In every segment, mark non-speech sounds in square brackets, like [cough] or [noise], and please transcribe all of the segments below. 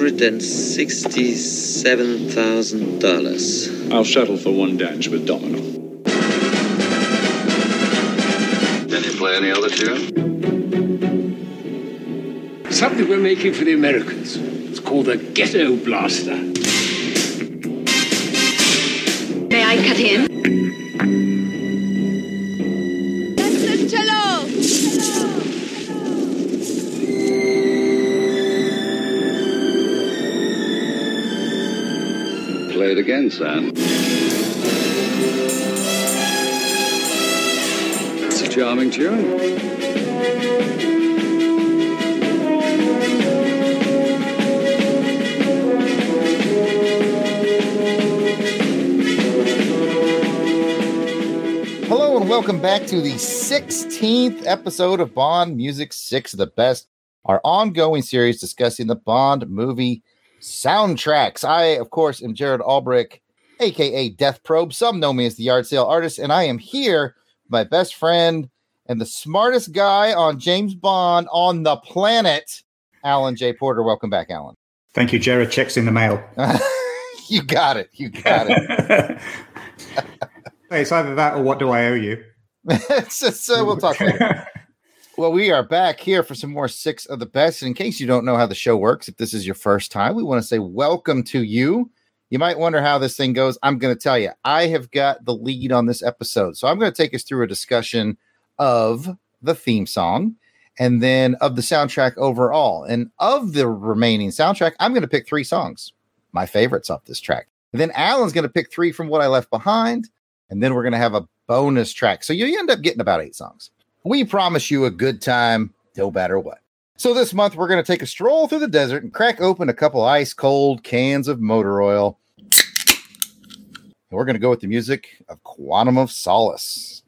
$167,000. I'll settle for one dance with Domino. Can you play any other tune? Something we're making for the Americans. It's called a Ghetto Blaster. May I cut in? Again, son. It's a charming tune. Hello and welcome back to the 16th episode of Bond Music 6 of the Best, our ongoing series discussing the Bond movie soundtracks. I, of course, am Jared Albrecht, aka Death Probe. Some know me as the yard sale artist, and I am here with my best friend and the smartest guy on James Bond on the planet, Alan J. Porter. Welcome back, Alan. Thank you, Jared. Checks in the mail. [laughs] you got it. You got it. [laughs] Hey, it's either that or what do I owe you? [laughs] so, so we'll talk later. Well, we are back here for some more six of the best. And in case you don't know how the show works, if this is your first time, we want to say welcome to you. You might wonder how this thing goes. I'm going to tell you, I have got the lead on this episode. So I'm going to take us through a discussion of the theme song and then of the soundtrack overall. And of the remaining soundtrack, I'm going to pick three songs, my favorites off this track. And then Alan's going to pick three from what I left behind. And then we're going to have a bonus track. So you end up getting about eight songs. We promise you a good time, no matter what. So this month, we're going to take a stroll through the desert and crack open a couple ice cold cans of motor oil. And we're going to go with the music of Quantum of Solace.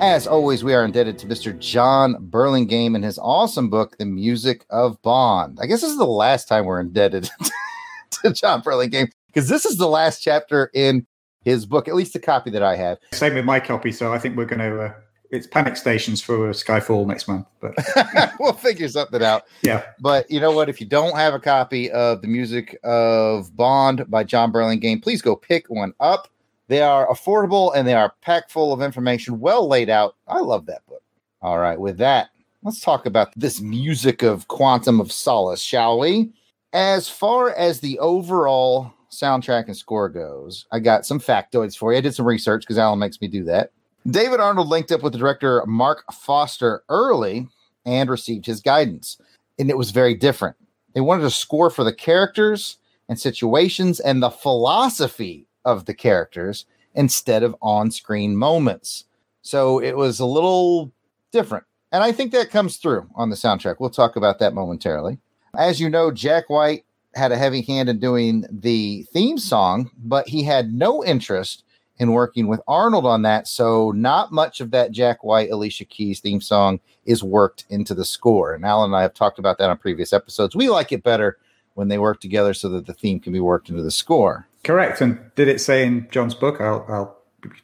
As always, we are indebted to Mr. John Burlingame and his awesome book, The Music of Bond. I guess this is the last time we're indebted [laughs] to John Burlingame because this is the last chapter in his book, at least the copy that I have. Same with my copy, so I think we're going to. Uh, it's panic stations for Skyfall next month, but [laughs] we'll figure something out. yeah, But you know what? If you don't have a copy of the music of Bond by John Burlingame, please go pick one up. They are affordable and they are packed full of information, well laid out. I love that book. All right, with that, let's talk about this music of Quantum of Solace, shall we? As far as the overall soundtrack and score goes, I got some factoids for you. I did some research because Alan makes me do that. David Arnold linked up with the director Marc Forster early and received his guidance, and it was very different. They wanted a score for the characters and situations and the philosophy of the characters instead of on screen moments. So it was a little different. And I think that comes through on the soundtrack. We'll talk about that momentarily. As you know, Jack White had a heavy hand in doing the theme song, but he had no interest in working with Arnold on that. So, not much of that Jack White, Alicia Keys theme song is worked into the score. And Alan and I have talked about that on previous episodes. We like it better when they work together so that the theme can be worked into the score. correct. And did it say in John's book? I'll, I'll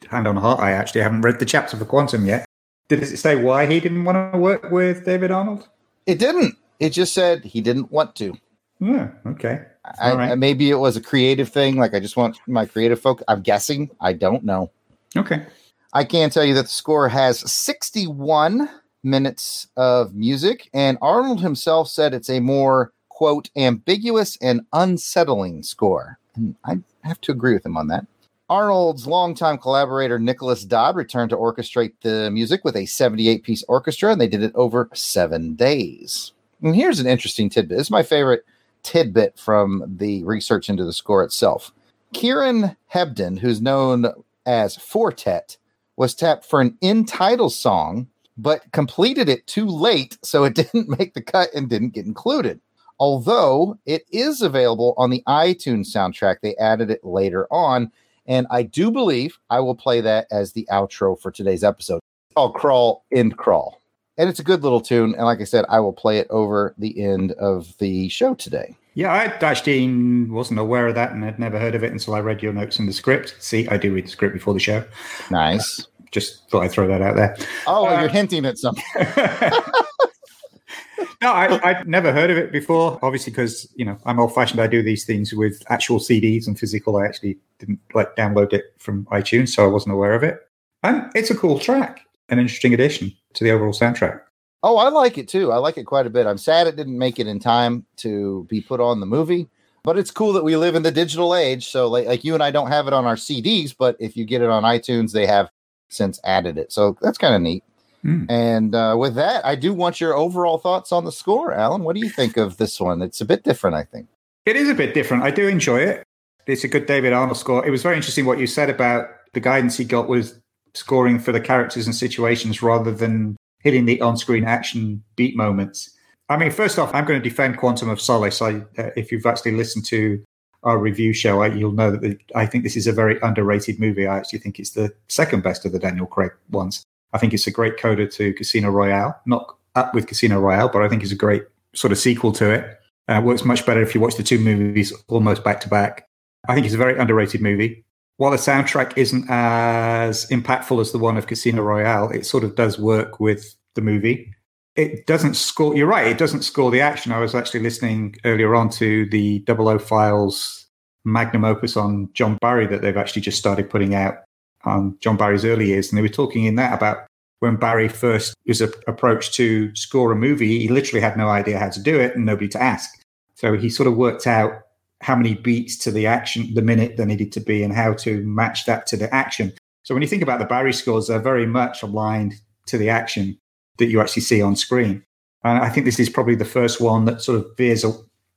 hand on heart. I actually haven't read the chapter for Quantum yet. Did it say why he didn't want to work with David Arnold? It didn't. It just said he didn't want to. Yeah, okay. I, right. Maybe it was a creative thing. Like I just want my creative folk. I'm guessing. I don't know. Okay. I can tell you that the score has 61 minutes of music, and Arnold himself said it's a more quote ambiguous and unsettling score. And I have to agree with him on that. Arnold's longtime collaborator Nicholas Dodd returned to orchestrate the music with a 78 piece orchestra, and they did it over seven days. And here's an interesting tidbit. This is my favorite tidbit from the research into the score itself. Kieran Hebden, who's known as Four Tet, was tapped for an in title song, but completed it too late, so it [laughs] didn't make the cut and didn't get included. Although it is available on the iTunes soundtrack, they added it later on. And I do believe I will play that as the outro for today's episode. I'll crawl, and crawl. And it's a good little tune. And like I said, I will play it over the end of the show today. Yeah, I actually wasn't aware of that and had never heard of it until I read your notes in the script. See, I do read the script before the show. Nice. Just thought I'd throw that out there. Oh, Uh, you're hinting at something. [laughs] No, I, I'd never heard of it before. Obviously, because you know I'm old-fashioned. I do these things with actual CDs and physical. I actually didn't like download it from iTunes, so I wasn't aware of it. And it's a cool track, an interesting addition to the overall soundtrack. Oh, I like it too. I like it quite a bit. I'm sad it didn't make it in time to be put on the movie, but it's cool that we live in the digital age. So, like, like you and I don't have it on our CDs, but if you get it on iTunes, they have since added it. So that's kind of neat. Mm. And uh, with that, I do want your overall thoughts on the score, Alan. What do you think of this one? It's a bit different, I think. It is a bit different. I do enjoy it. It's a good David Arnold score. It was very interesting what you said about the guidance he got was scoring for the characters and situations rather than hitting the on-screen action beat moments. I mean, first off, I'm going to defend Quantum of Solace. I, uh, if you've actually listened to our review show, I, you'll know that the, I think this is a very underrated movie. I actually think it's the second best of the Daniel Craig ones. I think it's a great coda to Casino Royale, not up with Casino Royale, but I think it's a great sort of sequel to it. Uh, works much better if you watch the two movies almost back to back. I think it's a very underrated movie. While the soundtrack isn't as impactful as the one of Casino Royale, it sort of does work with the movie. It doesn't score, you're right, it doesn't score the action. I was actually listening earlier on to the Double O Files magnum opus on John Barry that they've actually just started putting out on John Barry's early years. And they were talking in that about when Barry first was a- approached to score a movie, he literally had no idea how to do it and nobody to ask. So he sort of worked out how many beats to the action, the minute there needed to be, and how to match that to the action. So when you think about the Barry scores, they're very much aligned to the action that you actually see on screen. And I think this is probably the first one that sort of veers,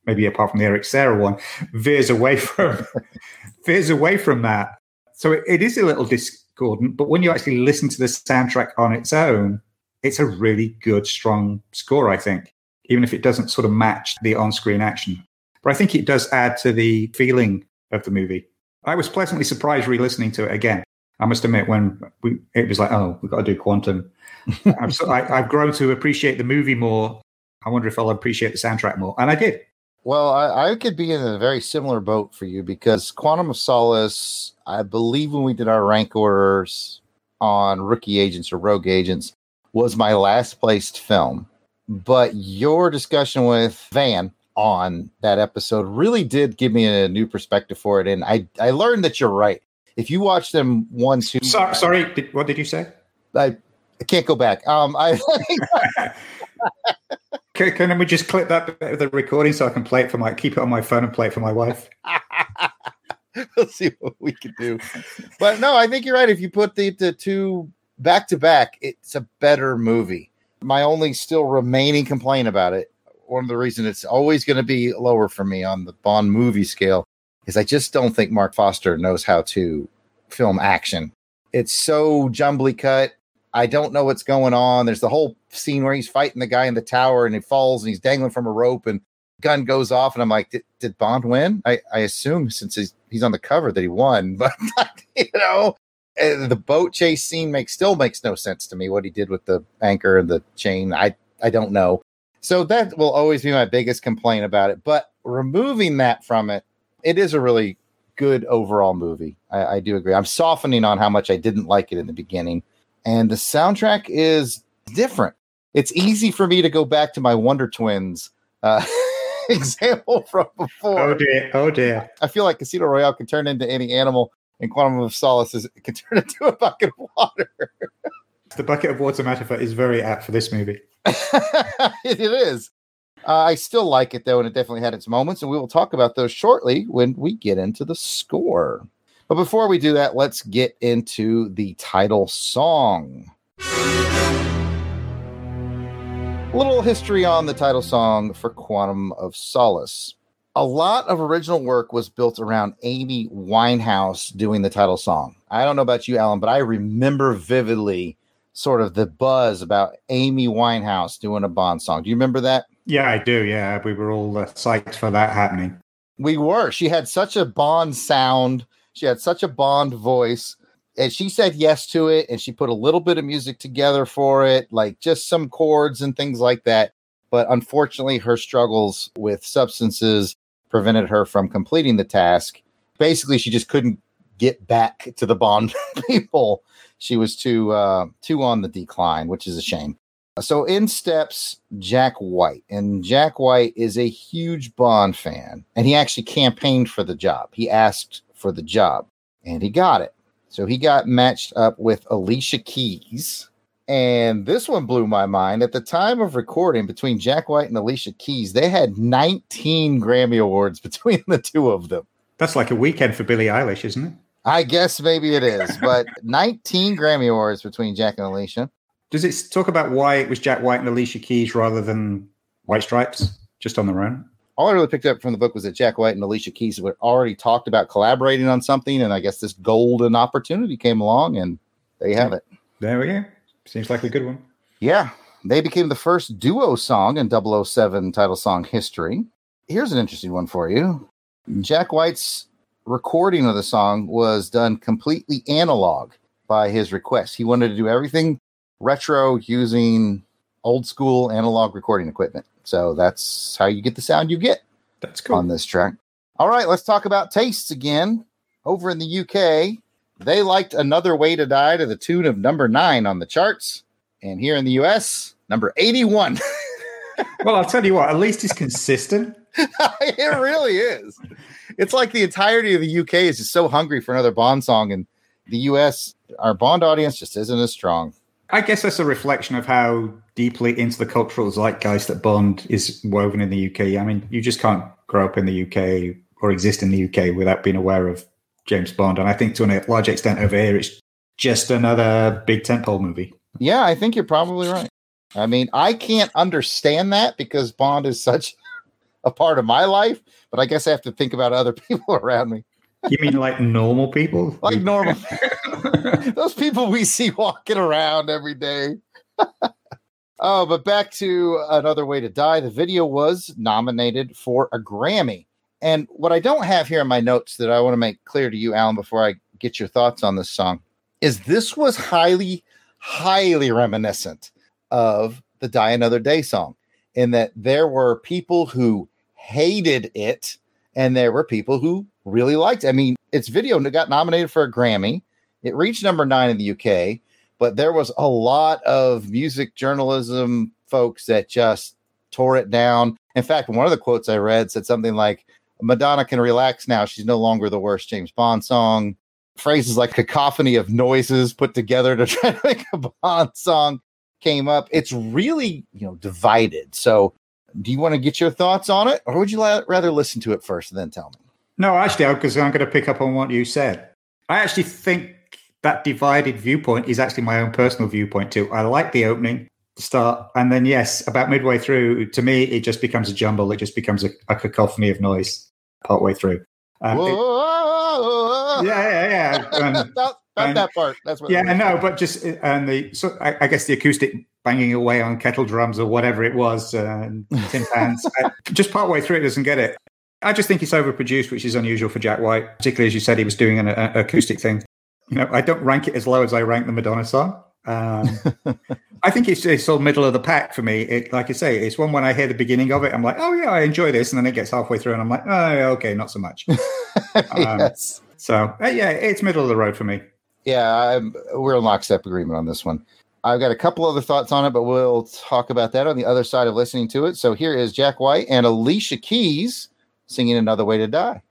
maybe apart from the Eric Serra one, [laughs] veers away from [laughs] veers away from that. So it, it is a little discordant, but when you actually listen to the soundtrack on its own, it's a really good, strong score. I think, even if it doesn't sort of match the on-screen action, but I think it does add to the feeling of the movie. I was pleasantly surprised re-listening to it again. I must admit, when we, it was like, oh, we've got to do Quantum. [laughs] I've, so, I, I've grown to appreciate the movie more. I wonder if I'll appreciate the soundtrack more, and I did. Well, I, I could be in a very similar boat for you because Quantum of Solace, I believe when we did our rank orders on rookie agents or rogue agents, was my last placed film. But your discussion with Van on that episode really did give me a new perspective for it. And I, I learned that you're right. If you watch them one, two, So, sorry, did, what did you say? I, I can't go back. Um, I [laughs] Can, can we just clip that bit of the recording so I can play it for my keep it on my phone and play it for my wife? [laughs] we'll see what we can do. But no, I think you're right. If you put the, the two back to back, it's a better movie. My only still remaining complaint about it, one of the reasons it's always going to be lower for me on the Bond movie scale, is I just don't think Marc Forster knows how to film action. It's so jumbly cut. I don't know what's going on. There's the whole scene where he's fighting the guy in the tower and he falls and he's dangling from a rope and gun goes off and I'm like, did, did Bond win? I, I assume since he's, he's on the cover that he won, [laughs] but you know, the boat chase scene makes still makes no sense to me. What he did with the anchor and the chain, I I don't know. So that will always be my biggest complaint about it. But removing that from it, it is a really good overall movie. I, I do agree. I'm softening on how much I didn't like it in the beginning, and the soundtrack is different. It's easy for me to go back to my Wonder Twins uh, [laughs] example from before. Oh dear! Oh dear! I feel like Casino Royale can turn into any animal, and Quantum of Solace is, can turn [laughs] into a bucket of water. [laughs] The bucket of water metaphor is very apt for this movie. [laughs] it is. Uh, I still like it though, and it definitely had its moments, and we will talk about those shortly when we get into the score. But before we do that, let's get into the title song. A little history on the title song for Quantum of Solace. A lot of original work was built around Amy Winehouse doing the title song. I don't know about you, Alan, but I remember vividly sort of the buzz about Amy Winehouse doing a Bond song. Do you remember that? Yeah, I do. Yeah, we were all uh, psyched for that happening. We were. She had such a Bond sound. She had such a Bond voice. And she said yes to it. And she put a little bit of music together for it, like just some chords and things like that. But unfortunately, her struggles with substances prevented her from completing the task. Basically, she just couldn't get back to the Bond [laughs] people. She was too uh, too on the decline, which is a shame. So in steps Jack White, and Jack White is a huge Bond fan, and he actually campaigned for the job. He asked for the job, and he got it. So he got matched up with Alicia Keys, and this one blew my mind. At the time of recording, between Jack White and Alicia Keys, they had 19 Grammy Awards [laughs] between the two of them. That's like a weekend for Billie Eilish, isn't it? I guess maybe it is, but [laughs] 19 Grammy Awards between Jack and Alicia. Does it talk about why it was Jack White and Alicia Keys rather than White Stripes, just on their own? All I really picked up from the book was that Jack White and Alicia Keys had already talked about collaborating on something, and I guess this golden opportunity came along, and there you have it. There we go. Seems like a good one. Yeah, they became the first duo song in 007 title song history. Here's an interesting one for you. Jack White's recording of the song was done completely analog by his request. He wanted to do everything retro using old school analog recording equipment. So that's how you get the sound you get That's cool. on this track. All right, let's talk about tastes again. Over in the UK, they liked Another Way to Die to the tune of number nine on the charts. And here in the US, number 81. [laughs] well, I'll tell you what, at least it's consistent. [laughs] it really is. It's like the entirety of the UK is just so hungry for another Bond song. And the US, our Bond audience just isn't as strong. I guess that's a reflection of how deeply into the cultural zeitgeist that Bond is woven in the UK. I mean, you just can't grow up in the UK or exist in the UK without being aware of James Bond. And I think to a large extent over here, it's just another big tentpole movie. Yeah, I think you're probably right. I mean, I can't understand that because Bond is such a part of my life, but I guess I have to think about other [laughs] people around me. You mean like normal people? [laughs] Like normal. [laughs] Those people we see walking around every day. oh, but back to another way to die. The video was nominated for a Grammy. And what I don't have here in my notes that I want to make clear to you, Alan, before I get your thoughts on this song, is this was highly, highly reminiscent of the Die Another Day song, in that there were people who hated it and there were people who really liked it. I mean, its video got nominated for a Grammy. It reached number nine in the UK, but there was a lot of music journalism folks that just tore it down. In fact, one of the quotes I read said something like, Madonna can relax now. She's no longer the worst James Bond song. Phrases like cacophony of noises put together to [laughs] try to make a Bond song came up. It's really, you know, divided. So, do you want to get your thoughts on it, or would you la- rather listen to it first and then tell me? No, actually, because I'm going to pick up on what you said. I actually think that divided viewpoint is actually my own personal viewpoint too. I like the opening, start, and then yes, about midway through, to me, it just becomes a jumble. It just becomes a, a cacophony of noise partway through. Um, it, yeah, yeah, yeah. [laughs] And, not, not and- that part. That's what. yeah, I know, but just and the so I, I guess the acoustic banging away on kettle drums or whatever it was, uh, and [laughs] tin pans. uh, just partway through, it doesn't get it. I just think it's overproduced, which is unusual for Jack White, particularly as you said, he was doing an a, acoustic thing. You know, I don't rank it as low as I rank the Madonna song. Um, [laughs] I think it's, it's all middle of the pack for me. It, like I say, it's one when I hear the beginning of it, I'm like, oh yeah, I enjoy this, and then it gets halfway through, and I'm like, oh okay, not so much. [laughs] yes. So uh, yeah, it's middle of the road for me. Yeah, I'm, we're in lockstep agreement on this one. I've got a couple other thoughts on it, but we'll talk about that on the other side of listening to it. So here is Jack White and Alicia Keys singing Another Way to Die.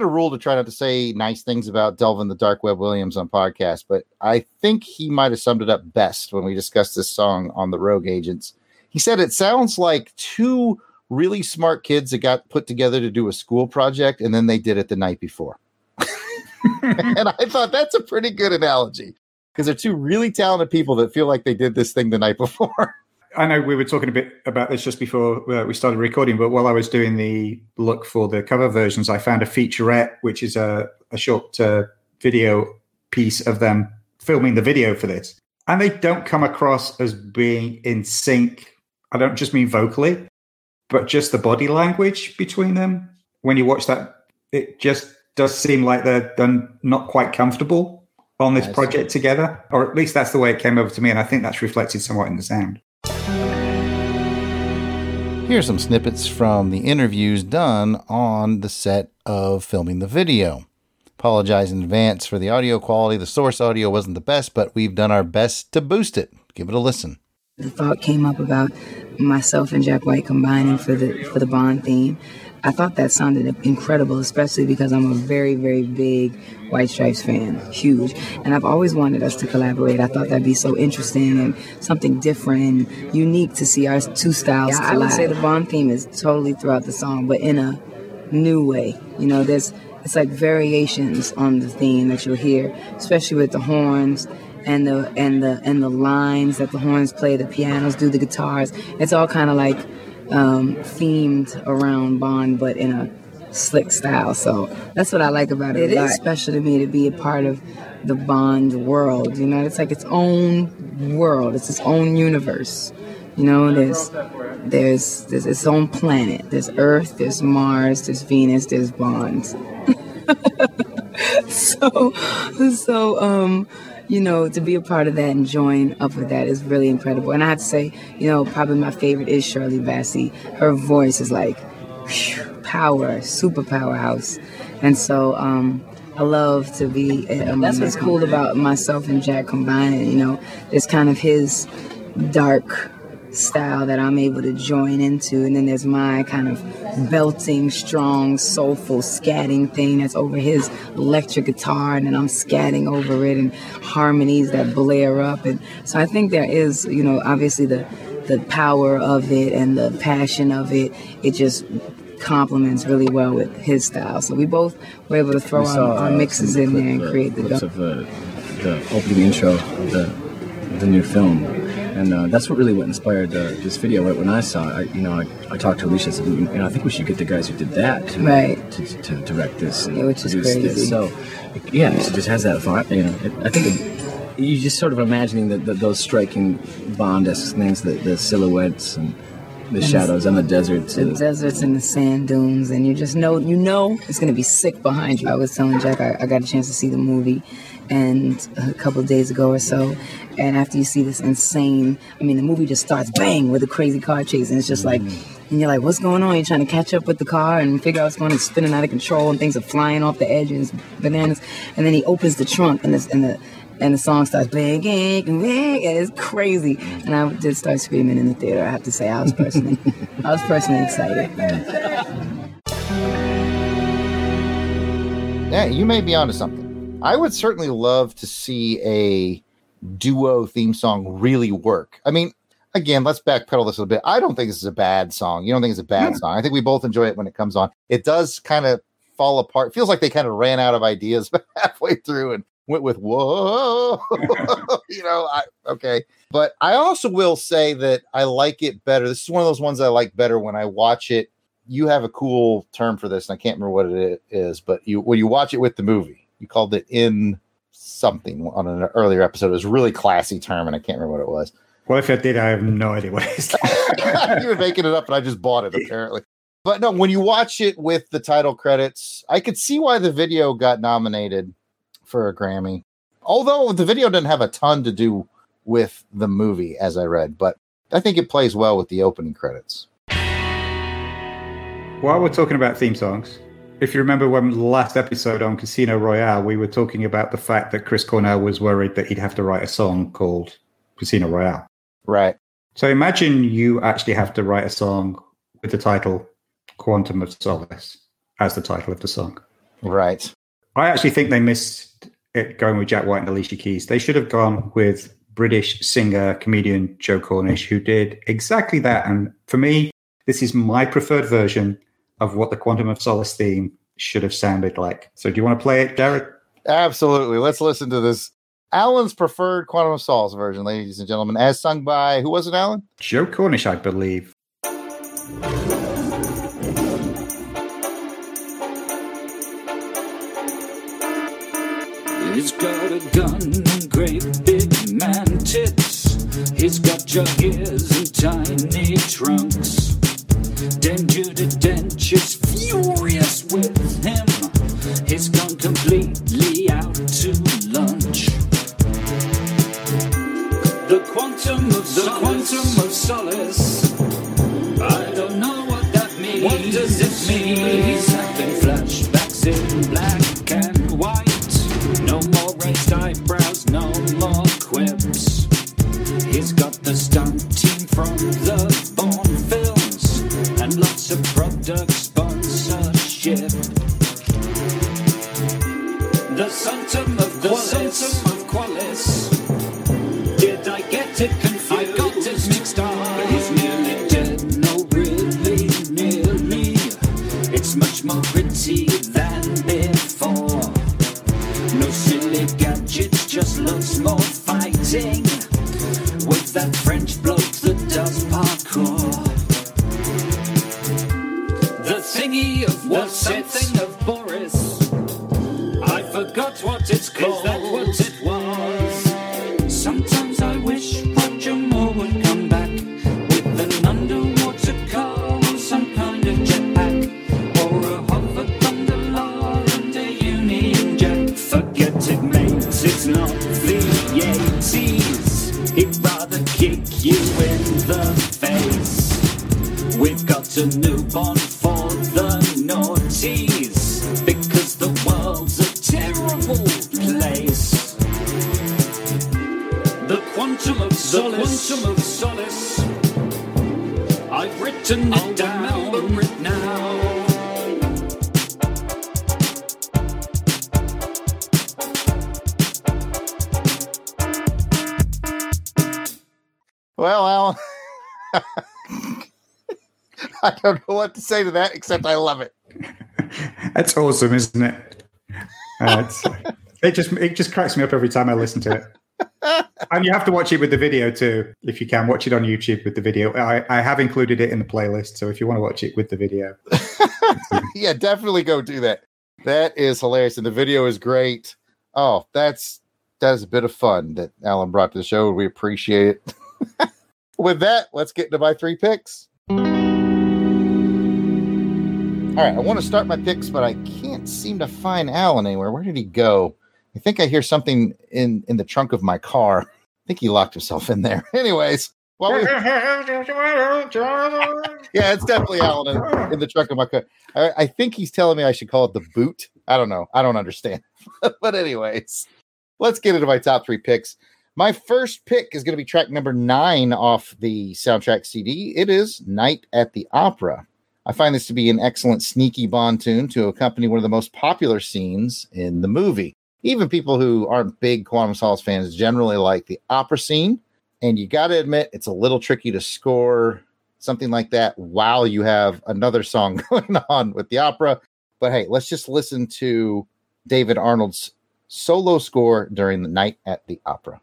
It a rule to try not to say nice things about Delvin the Dark Web Williams on podcast, but I think he might have summed it up best when we discussed this song on the Rogue Agents. He said it sounds like two really smart kids that got put together to do a school project and then they did it the night before. [laughs] and I thought that's a pretty good analogy because they're two really talented people that feel like they did this thing the night before. [laughs] I know we were talking a bit about this just before uh, we started recording, but while I was doing the look for the cover versions, I found a featurette, which is a, a short uh, video piece of them filming the video for this. And they don't come across as being in sync. I don't just mean vocally, but just the body language between them. When you watch that, it just does seem like they're done not quite comfortable on this project together, or at least that's the way it came over to me. And I think that's reflected somewhat in the sound. Here's some snippets from the interviews done on the set of filming the video. Apologize in advance for the audio quality. The source audio wasn't the best, but we've done our best to boost it. Give it a listen. the thought came up about myself and Jack White combining for the for the Bond theme. I thought that sounded incredible, especially because I'm a very, very big White Stripes fan, huge, and I've always wanted us to collaborate. I thought that'd be so interesting and something different and unique to see our two styles. Yeah, I would say the Bond theme is totally throughout the song, but in a new way. You know, there's it's like variations on the theme that you'll hear, especially with the horns and the and the and the lines that the horns play, the pianos do, the guitars. It's all kind of like um, themed around Bond, but in a slick style. So that's what I like about it. It is special to me to be a part of the Bond world. You know, it's like its own world. It's its own universe. You know, there's there's there's its own planet. There's Earth, there's Mars, there's Venus, there's Bond. [laughs] so so um you know to be a part of that and join up with that is really incredible and i have to say you know probably my favorite is shirley bassey her voice is like phew, power super powerhouse and so um I love to be. Um, that's what's cool about myself and Jack combining. You know, it's kind of his dark style that I'm able to join into, and then there's my kind of belting, strong, soulful scatting thing that's over his electric guitar, and then I'm scatting over it, and harmonies that blare up, and so I think there is, you know, obviously the the power of it and the passion of it. It just complements really well with his style. So we both were able to throw our, our uh, mixes in there and create the. uh, the opening intro of the, the new film. And uh, that's what really what inspired uh, this video. When I saw it, I, you know, I, I talked to Alicia. Said, you know, I think we should get the guys who did that to, Right. to, to direct this and Yeah, which is crazy. this. So, yeah, it just has that vibe. You know, it, I think it, you just sort of imagining that that those striking Bond-esque things, the, the silhouettes and the shadows and the deserts. the and- deserts and the sand dunes, and you just know you know it's gonna be sick behind you. I was telling Jack I, I got a chance to see the movie, and a couple of days ago or so, and after you see this insane, I mean the movie just starts bang with a crazy car chase, and it's just like. Mm-hmm. And you're like, what's going on? You're trying to catch up with the car and figure out what's going on. It's spinning out of control and things are flying off the edge and bananas. And then he opens the trunk and, this, and the and the song starts bang, bang, bang, and it's crazy. And I did start screaming in the theater. I have to say, I was personally, I was personally excited. Yeah, you may be onto something. I would certainly love to see a duo theme song really work. I mean, again, let's backpedal this a little bit. I don't think this is a bad song. You don't think it's a bad No. song. I think we both enjoy it when it comes on. It does kind of fall apart. It feels like they kind of ran out of ideas [laughs] halfway through and went with whoa. [laughs] you know, I okay. But I also will say that I like it better. This is one of those ones I like better when I watch it. You have a cool term for this, and I can't remember what it is, but you when you watch it with the movie, you called it in something on an earlier episode. It was a really classy term, and I can't remember what it was. Well, if I did, I have no idea what it is. [laughs] you were making it up, and I just bought it apparently. But no, when you watch it with the title credits, I could see why the video got nominated for a Grammy. Although the video doesn't have a ton to do with the movie, as I read, but I think it plays well with the opening credits. While we're talking about theme songs, if you remember when the last episode on Casino Royale, we were talking about the fact that Chris Cornell was worried that he'd have to write a song called Casino Royale. Right. So imagine you actually have to write a song with the title Quantum of Solace as the title of the song. Right. I actually think they missed it going with Jack White and Alicia Keys. They should have gone with British singer, comedian Joe Cornish, who did exactly that. And for me, this is my preferred version of what the Quantum of Solace theme should have sounded like. So do you want to play it, Derek? Absolutely. Let's listen to this. Alan's preferred Quantum of Solace version, ladies and gentlemen, as sung by who was it, Alan? Joe Cornish, I believe. He's got a gun and great big man tits. He's got jug ears and tiny trunks. Then Judi Dench furious [laughs] I don't know what to say to that except I love it. [laughs] That's awesome, isn't it? Uh, it just it just cracks me up every time I listen to it. [laughs] And you have to watch it with the video too, if you can. Watch it on YouTube with the video. I, I have included it in the playlist, so if you want to watch it with the video, yeah, definitely go do that. That is hilarious, and the video is great. Oh, that's that is a bit of fun that Alan brought to the show. We appreciate it. With that, let's get to my three picks. All right, I want to start my picks, but I can't seem to find Alan anywhere. Where did he go? I think I hear something in in the trunk of my car. I think he locked himself in there. [laughs] Anyways, well, we, [laughs] yeah, it's definitely Alan in, in the trunk of my car. I, I think he's telling me I should call it the boot. I don't know. I don't understand. [laughs] but anyways, let's get into my top three picks. My first pick is going to be track number nine off the soundtrack CD. It is Night at the Opera. I find this to be an excellent sneaky Bond tune to accompany one of the most popular scenes in the movie. Even people who aren't big Quantum Solace fans generally like the opera scene. And you got to admit, it's a little tricky to score something like that while you have another song [laughs] going on with the opera. But hey, let's just listen to David Arnold's solo score during the night at the opera.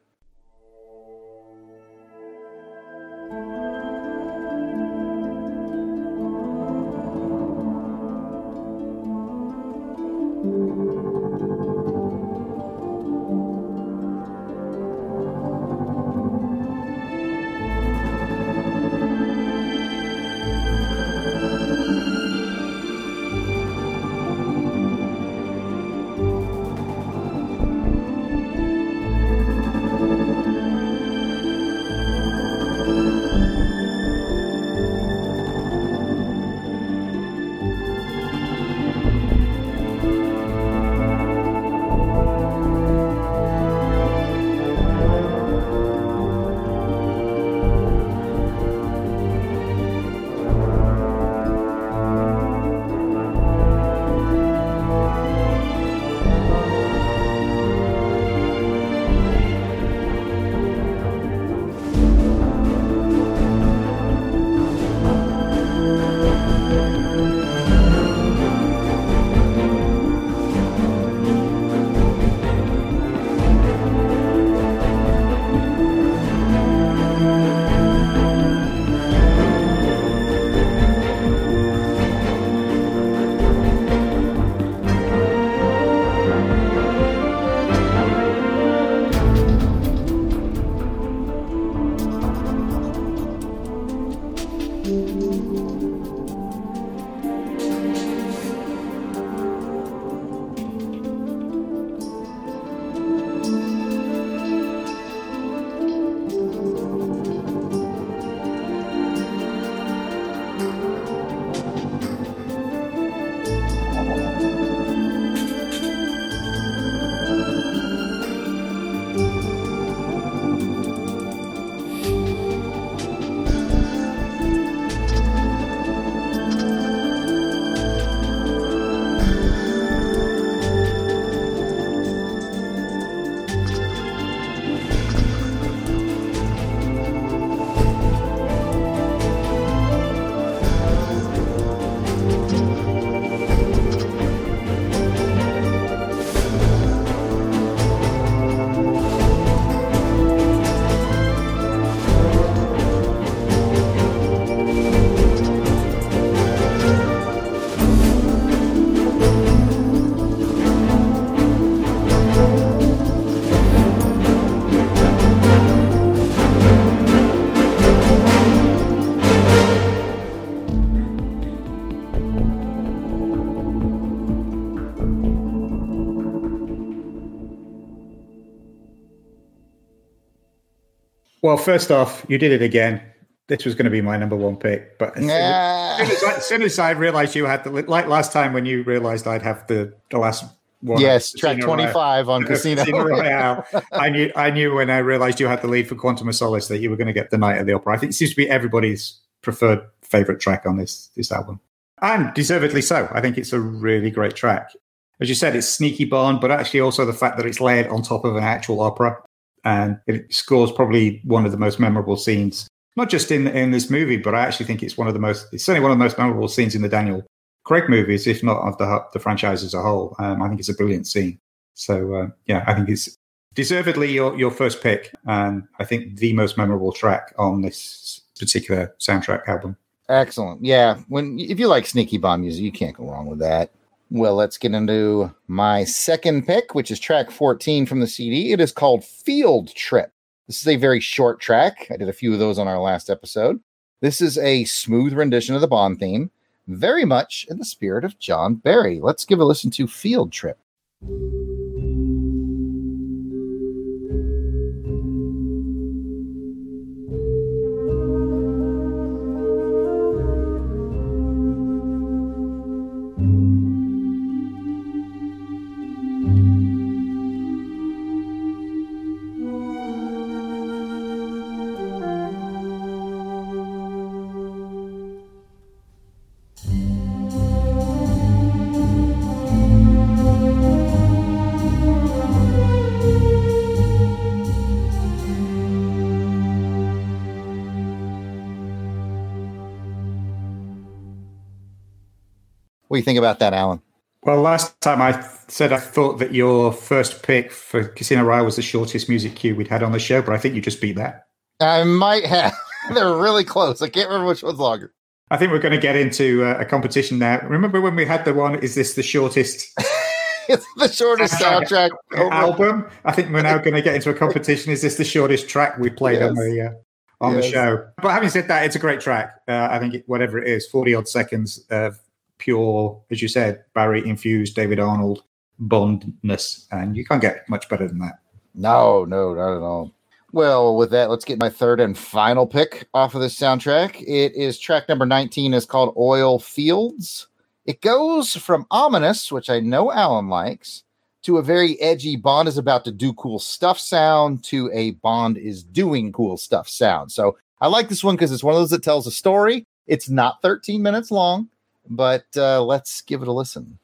Well, first off, you did it again. This was going to be my number one pick, but as, Nah. soon, as I, as soon as I realized you had the like last time when you realized I'd have the the last one. yes, track 25 on Casino. [laughs] Royale. I knew I knew when I realized you had the lead for Quantum of Solace that you were going to get the Night at the Opera. I think it seems to be everybody's preferred favorite track on this this album, and deservedly so. I think it's a really great track. As you said, it's sneaky Bond, but actually also the fact that it's layered on top of an actual opera, and it scores probably one of the most memorable scenes, not just in in this movie, but I actually think it's one of the most. It's certainly one of the most memorable scenes in the Daniel Craig movies, if not of the the franchise as a whole. Um, I think it's a brilliant scene. So uh, yeah, I think it's deservedly your your first pick, and I think the most memorable track on this particular soundtrack album. Excellent. Yeah. When if you like sneaky Bond music, you can't go wrong with that. Well, let's get into my second pick, which is track 14 from the CD. It is called Field Trip. This is a very short track. I did a few of those on our last episode. This is a smooth rendition of the Bond theme, very much in the spirit of John Barry. Let's give a listen to Field Trip. Do you think about that, Alan? Well, last time I said I thought that your first pick for Casino Royale was the shortest music cue we'd had on the show, but I think you just beat that. I might have. [laughs] They're really close. I can't remember which one's longer. I think we're going to get into uh, a competition now. Remember when we had the one? Is this the shortest [laughs] It's the shortest [laughs] soundtrack. over- album? I think we're now going to get into a competition. Is this the shortest track we played on the uh, on the show? But having said that, it's a great track. Uh, I think it, whatever it is, forty odd seconds of pure, as you said, Barry infused David Arnold Bondness, and you can't get much better than that. No, no, not at all. Well, with that, let's get my third and final pick off of this soundtrack. It is track number 19 is called Oil Fields. It goes from ominous, which I know Alan likes, to a very edgy Bond is about to do cool stuff sound to a Bond is doing cool stuff sound. So I like this one because it's one of those that tells a story. It's not 13 minutes long, but uh, let's give it a listen.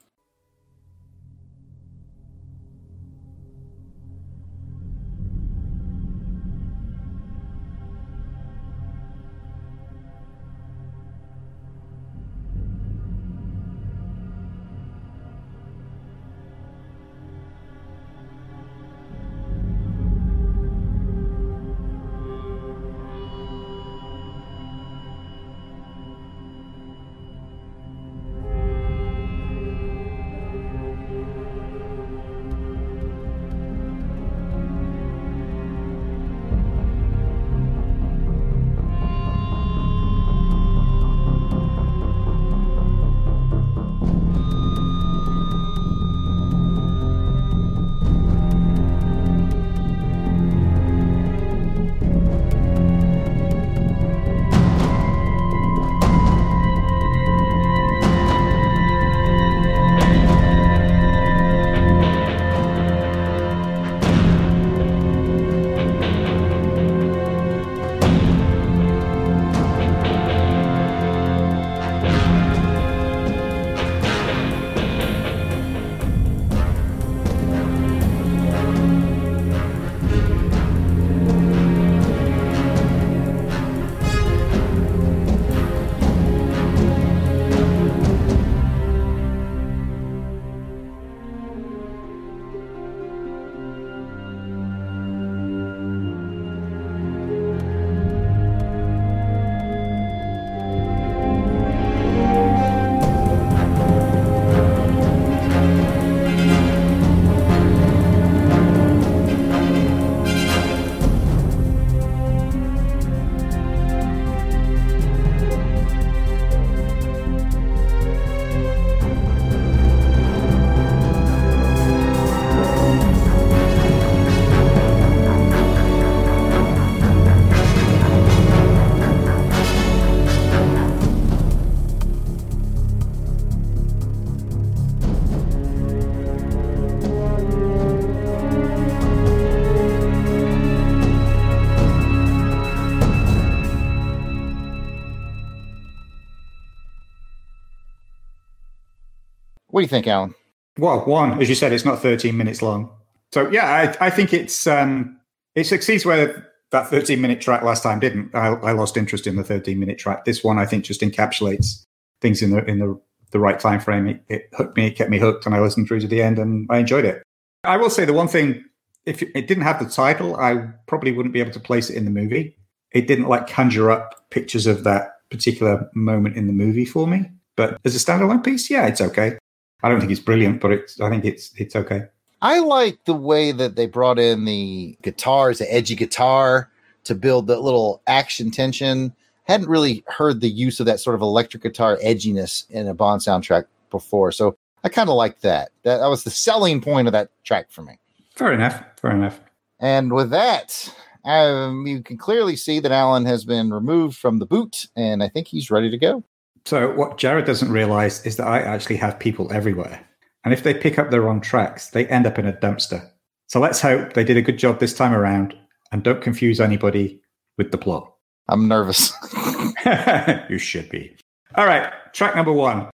You think, Alan? Well, one, as you said, it's not 13 minutes long. So yeah, I, I think it's um, it succeeds where that 13 minute track last time didn't. I, I lost interest in the 13 minute track. This one, I think, just encapsulates things in the in the the right time frame. It, it hooked me, it kept me hooked, and I listened through to the end, and I enjoyed it. I will say the one thing: if it didn't have the title, I probably wouldn't be able to place it in the movie. It didn't like conjure up pictures of that particular moment in the movie for me. But as a standalone piece, yeah, it's okay. I don't think it's brilliant, but it's I think it's it's okay. I like the way that they brought in the guitars, the edgy guitar to build the little action tension. Hadn't really heard the use of that sort of electric guitar edginess in a Bond soundtrack before. So I kind of like that. that. That was the selling point of that track for me. Fair enough. Fair enough. And with that, um, you can clearly see that Alan has been removed from the boot, and I think he's ready to go. So what Jared doesn't realize is that I actually have people everywhere. And if they pick up the wrong tracks, they end up in a dumpster. So let's hope they did a good job this time around and don't confuse anybody with the plot. I'm nervous. [laughs] [laughs] you should be. All right, track number one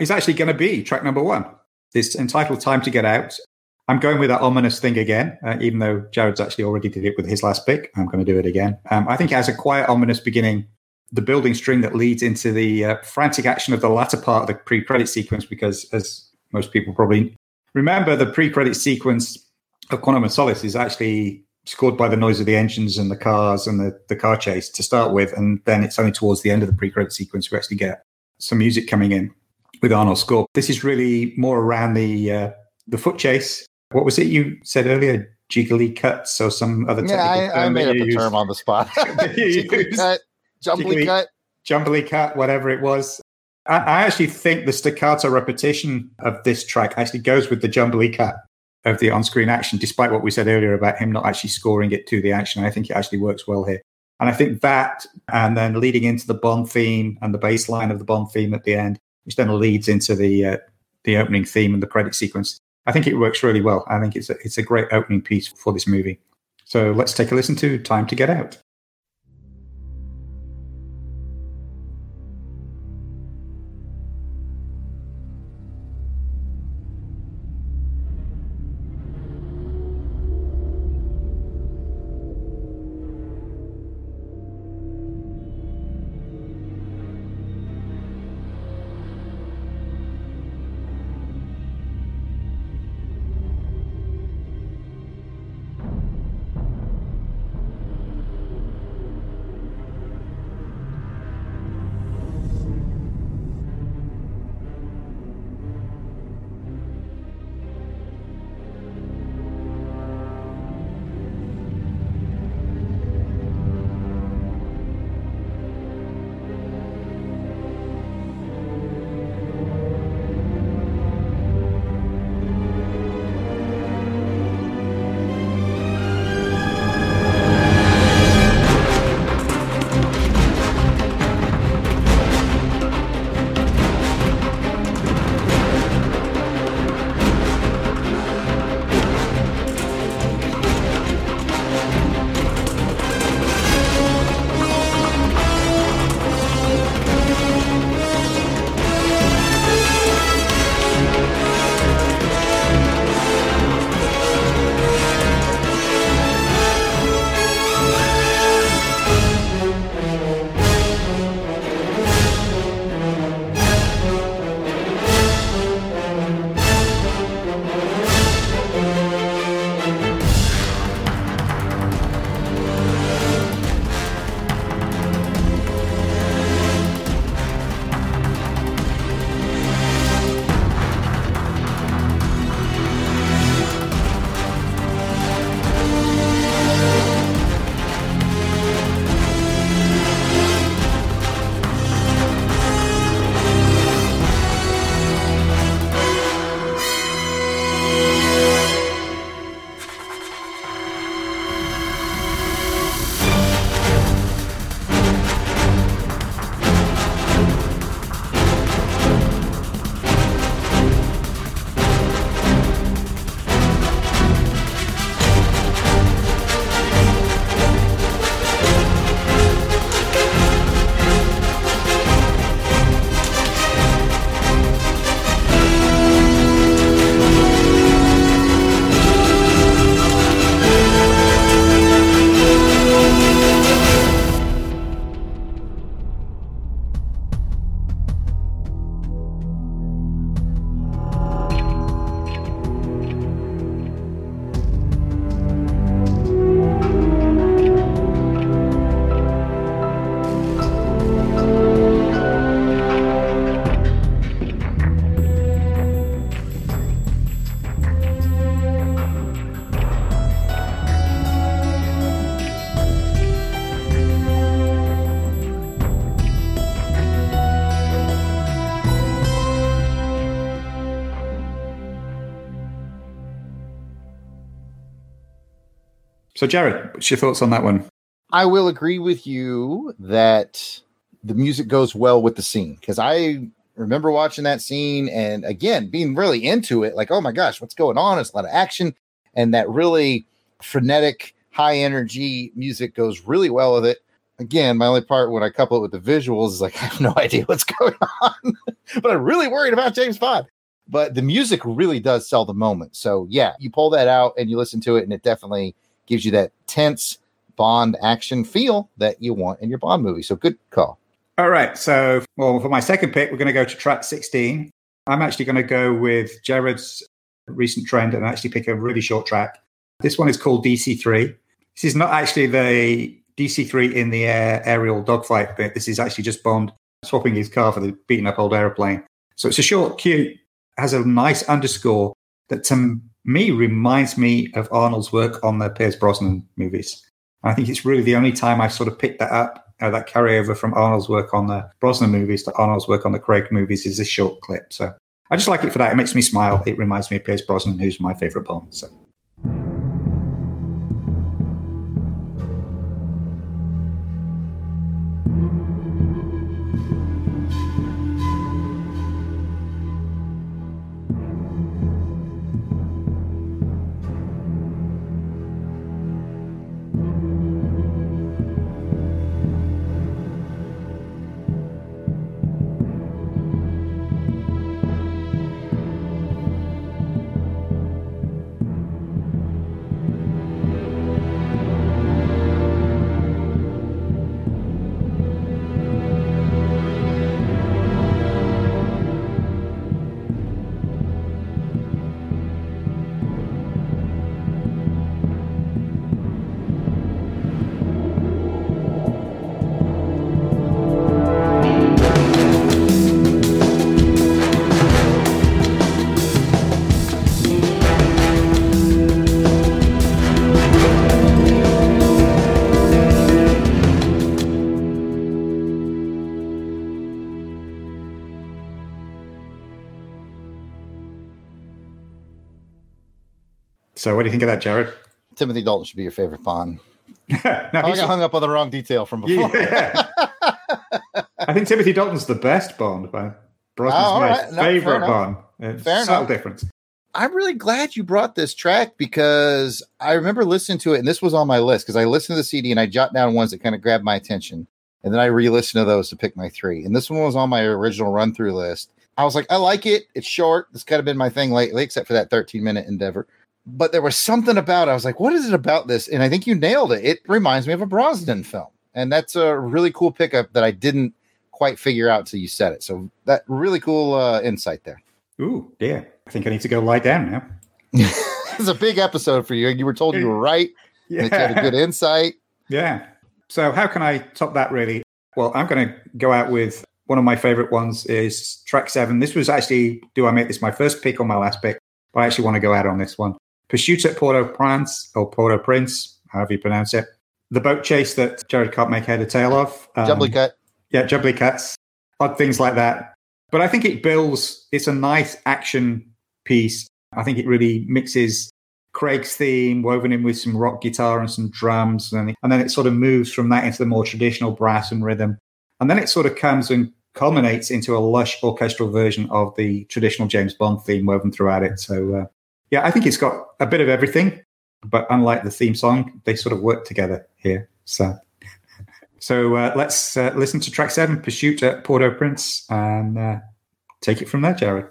is actually going to be track number one. It's entitled Time to Get Out. I'm going with that ominous thing again, uh, even though Jared's actually already did it with his last pick. I'm going to do it again. Um, I think it has a quiet, ominous beginning the building string that leads into the uh, frantic action of the latter part of the pre-credit sequence because as most people probably remember the pre-credit sequence of quantum of solace is actually scored by the noise of the engines and the cars and the, the car chase to start with and then it's only towards the end of the pre-credit sequence we actually get some music coming in with arnold score. This is really more around the uh, the foot chase. What was it you said earlier? Jiggly cuts or some other yeah i, I made up a term on the spot. [laughs] [laughs] Jiggly cut jumbly cut, jumbly cut, whatever it was. I, I, actually think the staccato repetition of this track actually goes with the jumbly cut of the on-screen action, despite what we said earlier about him not actually scoring it to the action. I think it actually works well here. And I think that, and then leading into the Bond theme and the bass line of the Bond theme at the end, which then leads into the uh, the opening theme and the credit sequence. I think it works really well. I think it's a, it's a great opening piece for this movie. So let's take a listen to "Time to Get Out." So, Jared, what's your thoughts on that one? I will agree with you that the music goes well with the scene because I remember watching that scene and again being really into it. Like, oh my gosh, what's going on? It's a lot of action, and that really frenetic, high energy music goes really well with it. Again, my only part when I couple it with the visuals is like [laughs] I have no idea what's going on, [laughs] but I'm really worried about James Bond. But the music really does sell the moment. So yeah, you pull that out and you listen to it, and it definitely gives you that tense Bond action feel that you want in your Bond movie. So good call. All right. So, well, for my second pick, we're going to go to track 16. I'm actually going to go with Jared's recent trend and actually pick a really short track. This one is called DC3. This is not actually the DC3 in the air aerial dogfight bit. This is actually just Bond swapping his car for the beaten up old aeroplane. So it's a short, cute, has a nice underscore that to me reminds me of Arnold's work on the Pierce Brosnan movies. I think it's really the only time I've sort of picked that up, uh, that carryover from Arnold's work on the Brosnan movies to Arnold's work on the Craig movies is this short clip. So I just like it for that. It makes me smile. It reminds me of Pierce Brosnan, who's my favorite Bond. So. So, what do you think of that, Jared? Timothy Dalton should be your favorite Bond. [laughs] no, I got hung up on the wrong detail from before. Yeah. [laughs] I think Timothy Dalton's the best Bond, but Brosnan's Oh, my right. No, favorite. Bond. It's Fair subtle enough. difference. I'm really glad you brought this track because I remember listening to it, and this was on my list because I listened to the CD and I jot down ones that kind of grabbed my attention, and then I re-listened to those to pick my three. And this one was on my original run-through list. I was like, I like it. It's short. It's kind of been my thing lately, except for that 13-minute endeavor. But there was something about it. I was like, what is it about this? And I think you nailed it. It reminds me of a Brosnan film, and that's a really cool pickup that I didn't quite figure out till you said it. So that really cool uh, insight there. Ooh, dear. I think I need to go lie down now. [laughs] it's a big episode for you. You were told you were right. Yeah. That you had a good insight. Yeah. So how can I top that really? Well, I'm going to go out with one of my favorite ones is track seven. This was actually, do I make this my first pick or my last pick? But I actually want to go out on this one. Pursuit at Port-au-Prince or Port-au-Prince, however you pronounce it. The boat chase that Jared can't make head or tail of. Um, Jubbly cut. Yeah, jubbly cuts, odd things like that. But I think it builds, it's a nice action piece. I think it really mixes Craig's theme, woven in with some rock guitar and some drums. And, and then it sort of moves from that into the more traditional brass and rhythm. And then it sort of comes and culminates into a lush orchestral version of the traditional James Bond theme woven throughout it. So, uh, yeah, I think it's got a bit of everything. But unlike the theme song, they sort of work together here. So, [laughs] so uh, let's uh, listen to track seven, Pursuit at Port-au-Prince, and uh, take it from there, Jared.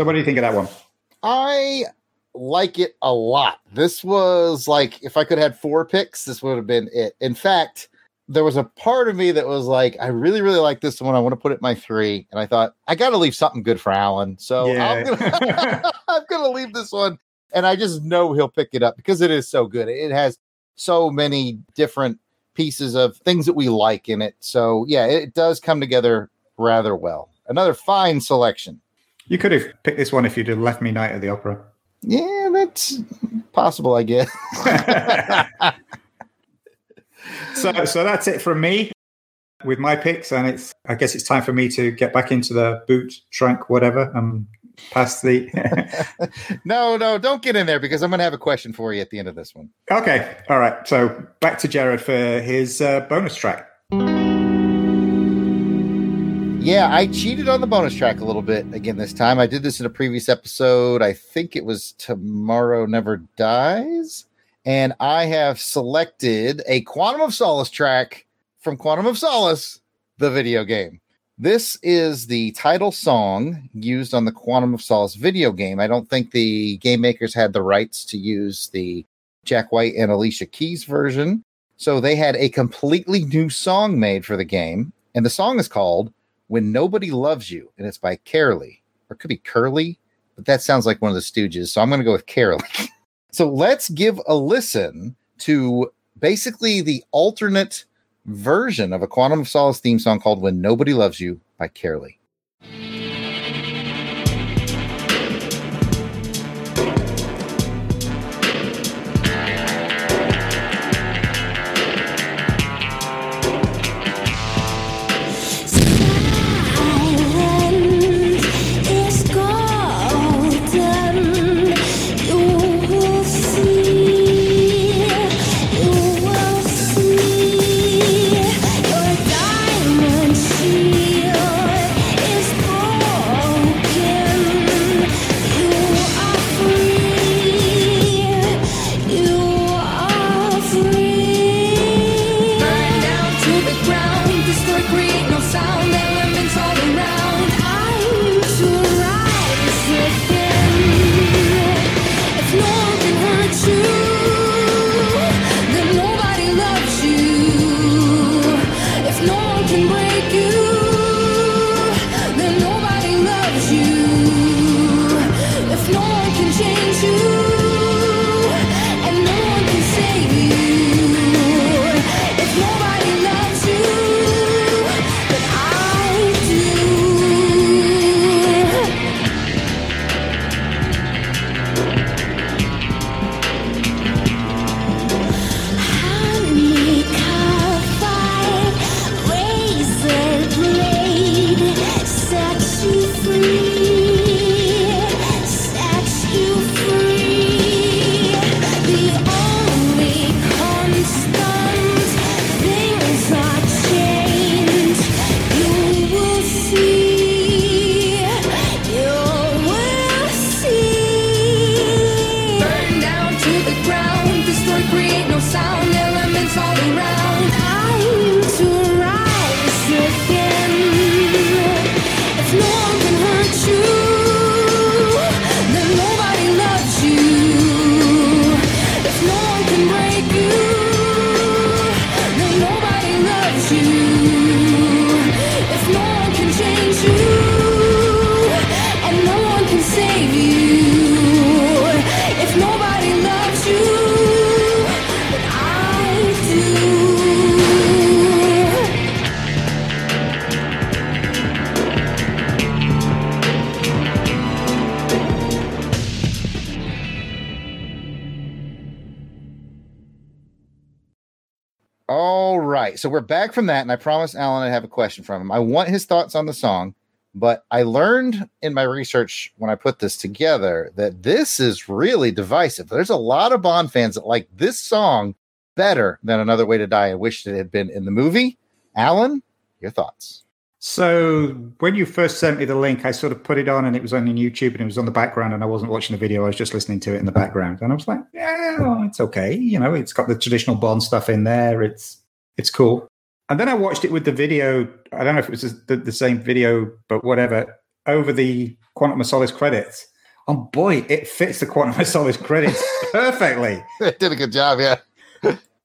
So, what do you think of that one? I like it a lot. This was like if I could have had four picks, this would have been it. In fact, there was a part of me that was like, I really, really like this one. I want to put it in my three. And I thought, I got to leave something good for Alan. So I'm Yeah. [laughs] I'm gonna leave this one. And I just know he'll pick it up because it is so good. It has so many different pieces of things that we like in it. So yeah, it does come together rather well. Another fine selection. You could have picked this one if you'd have left me Night at the Opera. Yeah, that's possible, I guess. [laughs] so, so that's it from me with my picks, and it's. I guess it's time for me to get back into the boot trunk, whatever. Um, past the. [laughs] no, no, don't get in there because I'm going to have a question for you at the end of this one. okay, all right. So back to Jared for his uh, bonus track. Yeah, I cheated on the bonus track a little bit again this time. I did this in a previous episode. I think it was Tomorrow Never Dies. And I have selected a Quantum of Solace track from Quantum of Solace, the video game. This is the title song used on the Quantum of Solace video game. I don't think the game makers had the rights to use the Jack White and Alicia Keys version. So they had a completely new song made for the game. And the song is called When Nobody Loves You. And it's by Carolee. Or could be Curly, but that sounds like one of the Stooges. So I'm going to go with Carolee. [laughs] so let's give a listen to basically the alternate version of a Quantum of Solace theme song called When Nobody Loves You by Carolee. So we're back from that, and I promised Alan I'd have a question from him. I want his thoughts on the song, but I learned in my research when I put this together that this is really divisive. There's a lot of Bond fans that like this song better than Another Way to Die I wished it had been in the movie. Alan, your thoughts? So when you first sent me the link, I sort of put it on and it was on YouTube and it was on the background and I wasn't watching the video. I was just listening to it in the background. And I was like, yeah, well, it's okay. You know, it's got the traditional Bond stuff in there. It's it's cool. And then I watched it with the video. I don't know if it was the, the same video, but whatever. over the Quantum of Solace credits. Oh boy, it fits the Quantum of Solace credits [laughs] perfectly. It did a good job, yeah.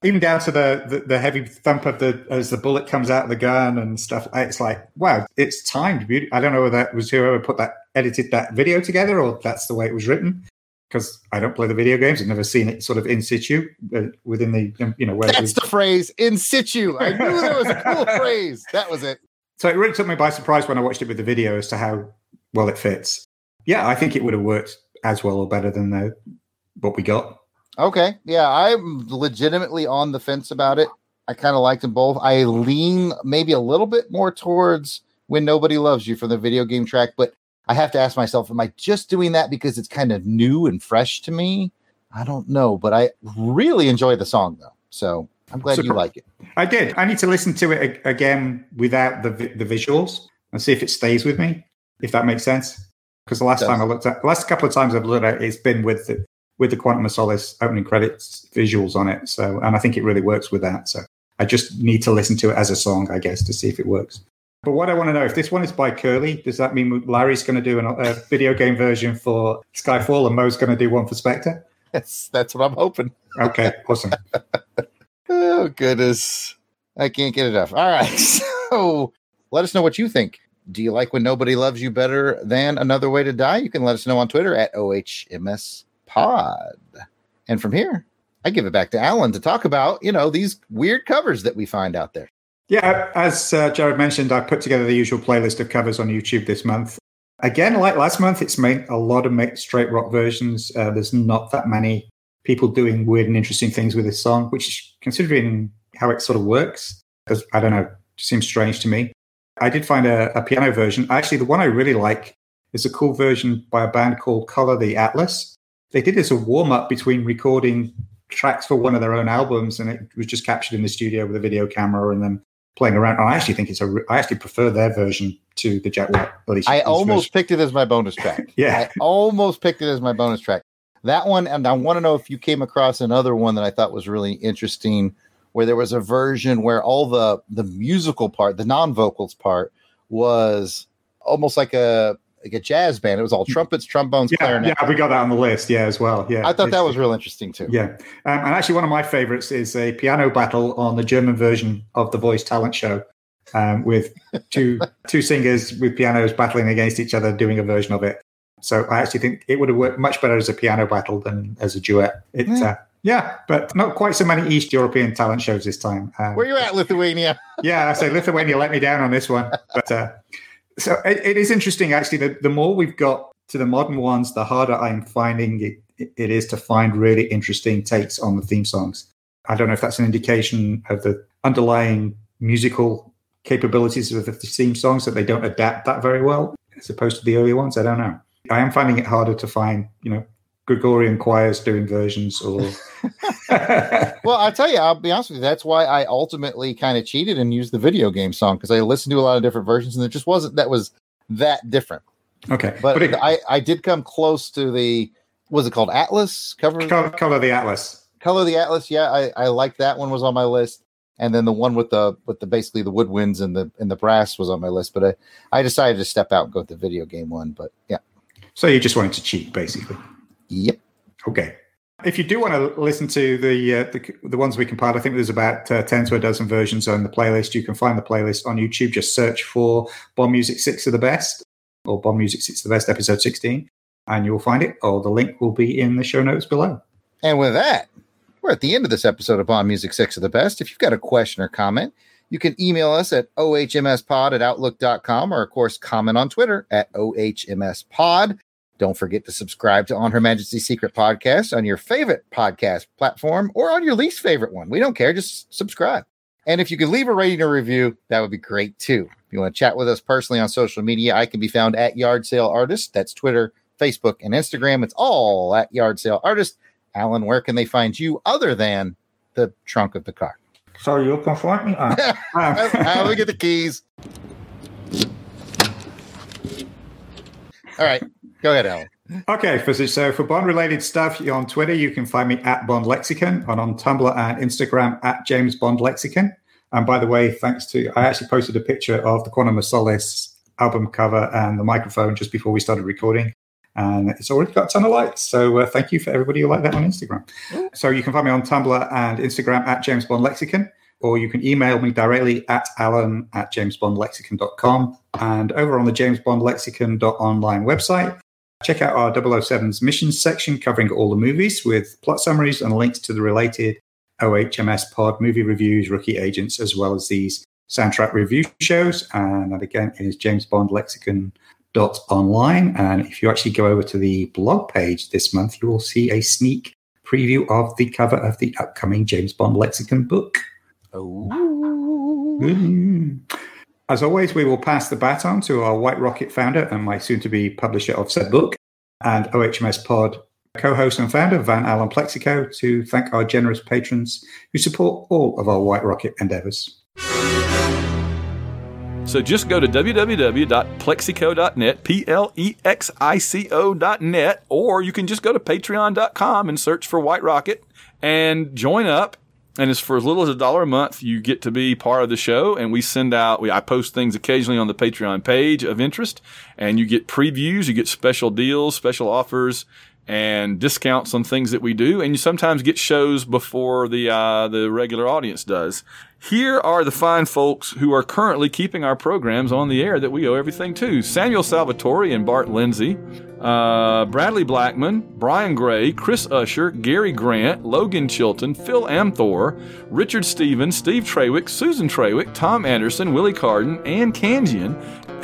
Even down to the, the, the heavy thump of the as the bullet comes out of the gun and stuff. It's like, wow, it's timed. beauty- I don't know whether that was whoever put that edited that video together or that's the way it was written. Because I don't play the video games, I've never seen it sort of in situ uh, within the um, you know where That's was the phrase in situ. I knew there was a cool [laughs] phrase. That was it. So it really took me by surprise when I watched it with the video as to how well it fits. Yeah, I think it would have worked as well or better than the, what we got. Okay. Yeah, I'm legitimately on the fence about it. I kind of liked them both. I lean maybe a little bit more towards When Nobody Loves You from the video game track, but I have to ask myself, am I just doing that because it's kind of new and fresh to me? I don't know, but I really enjoy the song though. So I'm glad you like it. I did. I need to listen to it again without the the visuals and see if it stays with me, if that makes sense. Because the last time I looked at, the last couple of times I've looked at, it, it's been with the with the Quantum of Solace opening credits visuals on it. So, and I think it really works with that. So, I just need to listen to it as a song, I guess, to see if it works. But what I want to know, if this one is by Curly, does that mean Larry's going to do an, a video game version for Skyfall and Moe's going to do one for Spectre? That's that's what I'm hoping. Okay, awesome. [laughs] Oh goodness. I can't get enough. All right. [laughs] So let us know what you think. Do you like when nobody loves you better than another way to die? You can let us know on Twitter at OHMS Pod. And from here, I give it back to Alan to talk about, you know, these weird covers that we find out there. Yeah, as uh, Jared mentioned, I put together the usual playlist of covers on YouTube this month. Again, like last month, it's made a lot of straight rock versions. Uh, there's not that many people doing weird and interesting things with this song, which, considering how it sort of works, because I don't know, seems strange to me. I did find a, a piano version. Actually, the one I really like is a cool version by a band called Color the Atlas. They did this a warm up between recording tracks for one of their own albums, and it was just captured in the studio with a video camera and then playing around. I actually think it's a. I actually prefer their version to the Jack White. I almost version. picked it as my bonus track. [laughs] Yeah. I almost picked it as my bonus track. That one, and I want to know if you came across another one that I thought was really interesting, where there was a version where all the the musical part, the non vocals part, was almost like a like a jazz band. It was all trumpets, trombones, Yeah, clarinet. yeah, we got that on the list. Yeah, as well. Yeah, I thought that was real interesting too. Yeah, um, and actually, one of my favorites is a piano battle on the German version of the Voice Talent Show, um, with two [laughs] two singers with pianos battling against each other, doing a version of it. So I actually think it would have worked much better as a piano battle than as a duet. It, Yeah. uh, yeah, but not quite so many East European talent shows this time. Um, Where you at, Lithuania? yeah, I say Lithuania let me down on this one. But uh, so it, it is interesting, actually. The, the more we've got to the modern ones, the harder I'm finding it, it is to find really interesting takes on the theme songs. I don't know if that's an indication of the underlying musical capabilities of the theme songs that they don't adapt that very well as opposed to the earlier ones. I don't know. I am finding it harder to find, you know, Gregorian choirs doing versions or [laughs] Well, I'll tell you, I'll be honest with you. That's why I ultimately kind of cheated and used the video game song because I listened to a lot of different versions and it just wasn't that was that different. okay. But, it- I, I did come close to the was it called Atlas cover color, color the Atlas. color the Atlas. Yeah, I, I like that one was on my list, and then the one with the with the basically the woodwinds and the and the brass was on my list. But I I decided to step out and go with the video game one. But yeah, So you just wanted to cheat, basically. Yep. Okay. If you do want to listen to the uh, the, the ones we compiled, I think there's about uh, ten to a dozen versions on the playlist. You can find the playlist on YouTube. Just search for Bond Music Six of the Best or Bond Music Six of the Best, episode sixteen, and you'll find it. Or the link will be in the show notes below. And with that, we're at the end of this episode of Bond Music Six of the Best. If you've got a question or comment, you can email us at ohmspod at outlook.com or, of course, comment on Twitter at ohmspod. Don't forget to subscribe to On Her Majesty's Secret Podcast on your favorite podcast platform or on your least favorite one. We don't care. Just subscribe. And if you could leave a rating or review, that would be great too. If you want to chat with us personally on social media, I can be found at Yard Sale Artist. That's Twitter, Facebook, and Instagram. It's all at Yard Sale Artist. Alan, where can they find you other than the trunk of the car? So you can find me. [laughs] Uh, How do we get the keys? All right, go ahead, Alan. Okay, for, so for Bond related stuff you're on Twitter, you can find me at Bond Lexicon and on Tumblr and Instagram at James Bond Lexicon. And by the way, thanks to I actually posted a picture of the Quantum of Solace album cover and the microphone just before we started recording. And it's already got a ton of likes. So uh, thank you for everybody who liked that on Instagram. So you can find me on Tumblr and Instagram at James Bond Lexicon, or you can email me directly at alan at jamesbondlexicon.com. And over on the James Bond Lexicon.online website, check out our 007's missions section covering all the movies with plot summaries and links to the related OHMS pod movie reviews, rookie agents, as well as these soundtrack review shows. And that again is James Bond Lexicon dot online. And if you actually go over to the blog page this month, you will see a sneak preview of the cover of the upcoming James Bond Lexicon book. Oh. As always, we will pass the baton to our White Rocket founder and my soon to be publisher of said book, and OHMS Pod co host and founder, Van Allen Plexico, to thank our generous patrons who support all of our White Rocket endeavors. So just go to www.plexico.net, P L E X I C O.net, or you can just go to patreon.com and search for White Rocket and join up. And it's for as little as a dollar a month, you get to be part of the show. And we send out, we, I post things occasionally on the Patreon page of interest, and you get previews, you get special deals, special offers, and discounts on things that we do, and you sometimes get shows before the uh, the regular audience does. Here are the fine folks who are currently keeping our programs on the air that we owe everything to: Samuel Salvatore and Bart Lindsay, uh, Bradley Blackman, Brian Gray, Chris Usher, Gary Grant, Logan Chilton, Phil Amthor, Richard Stevens, Steve Trawick, Susan Trawick, Tom Anderson, Willie Carden, Ann Kanjian,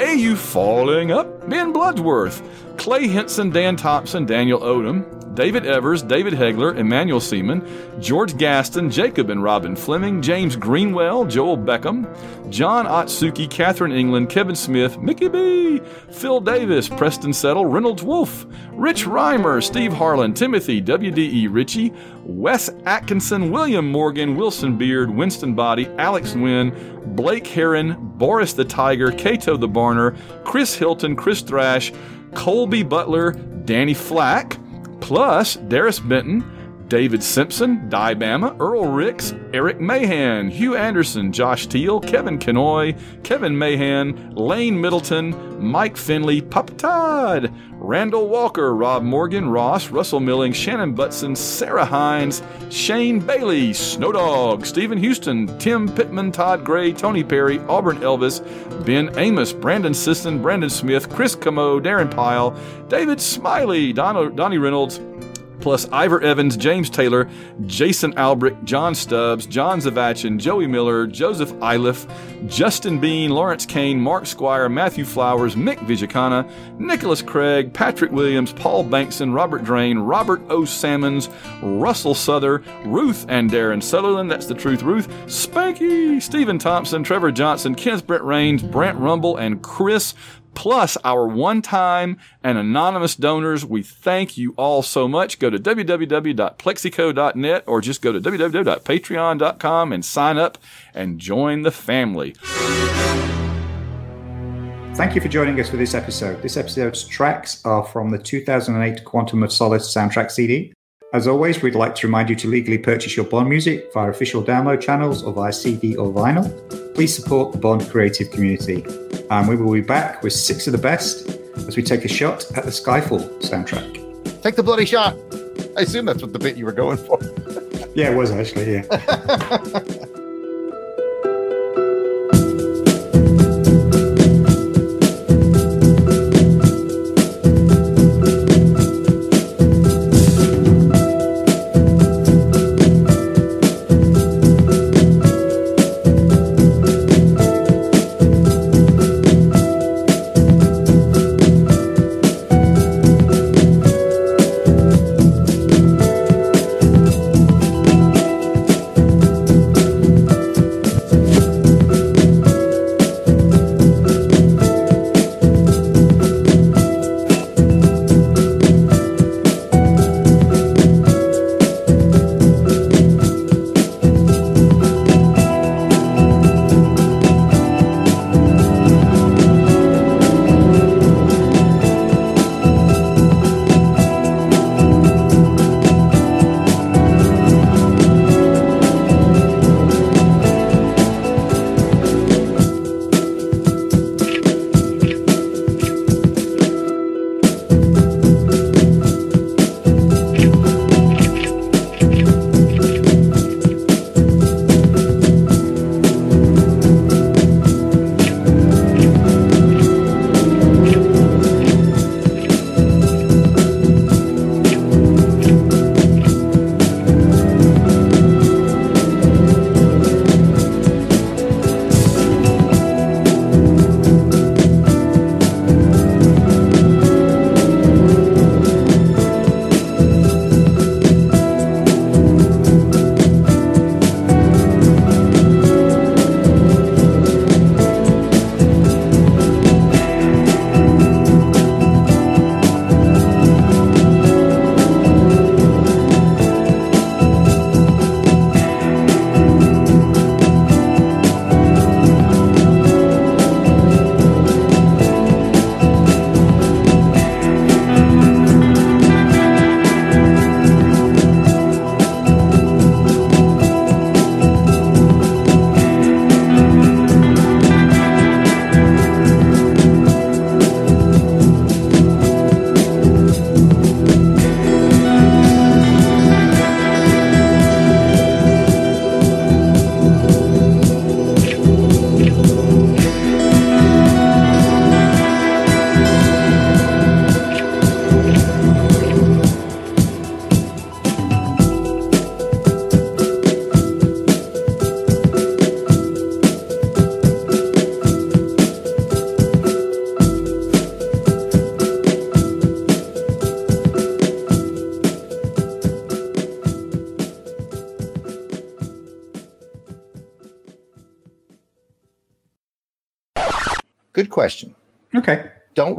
AU Falling Up, Ben Bloodsworth, Clay Henson, Dan Thompson, Daniel Odom, David Evers, David Hegler, Emmanuel Seaman, George Gaston, Jacob and Robin Fleming, James Greenwell, Joel Beckham, John Otsuki, Catherine England, Kevin Smith, Mickey B, Phil Davis, Preston Settle, Reynolds Wolf, Rich Reimer, Steve Harlan, Timothy, WDE Ritchie, Wes Atkinson, William Morgan, Wilson Beard, Winston Body, Alex Wynn, Blake Heron, Boris the Tiger, Cato the Barner, Chris Hilton, Chris Thrash, Colby Butler, Danny Flack, plus Darius Benton, David Simpson, Di Bama, Earl Ricks, Eric Mahan, Hugh Anderson, Josh Teal, Kevin Kenoy, Kevin Mahan, Lane Middleton, Mike Finley, Papa Todd, Randall Walker, Rob Morgan, Ross, Russell Milling, Shannon Butson, Sarah Hines, Shane Bailey, Snowdog, Stephen Houston, Tim Pittman, Todd Gray, Tony Perry, Auburn Elvis, Ben Amos, Brandon Sisson, Brandon Smith, Chris Camo, Darren Pyle, David Smiley, Don- Donnie Reynolds, plus Ivor Evans, James Taylor, Jason Albrick, John Stubbs, John Zavachin, Joey Miller, Joseph Iliff, Justin Bean, Lawrence Kane, Mark Squire, Matthew Flowers, Mick Vijakana, Nicholas Craig, Patrick Williams, Paul Bankson, Robert Drain, Robert O. Salmons, Russell Souther, Ruth and Darren Sutherland, that's the truth, Ruth, Spanky, Stephen Thompson, Trevor Johnson, Kenneth Brent Rains, Brent Rumble, and Chris plus our one time and anonymous donors. We thank you all so much. Go to www.plexico.net or just go to www.patreon.com and sign up and join the family. Thank you for joining us for this episode. This episode's tracks are from the 2008 Quantum of Solace soundtrack CD. As always, we'd like to remind you to legally purchase your Bond music via official download channels or via CD or vinyl. Please support the Bond creative community. And we will be back with six of the best as we take a shot at the Skyfall soundtrack. Take the bloody shot. I assume that's what the bit you were going for. yeah, it was actually, yeah. [laughs]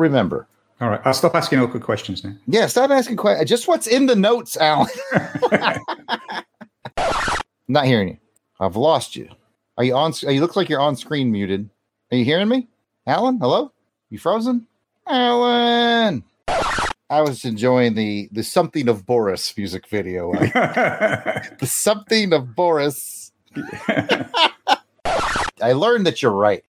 remember. All right. I'll stop asking awkward questions now. Yeah, stop asking questions. Just what's in the notes, Alan. [laughs] [laughs] not hearing you. I've lost you. Are you on? You look like you're on screen muted. Are you hearing me, Alan? Hello? You frozen, Alan? I was enjoying the the something of Boris music video. [laughs] the something of Boris. I learned that you're right.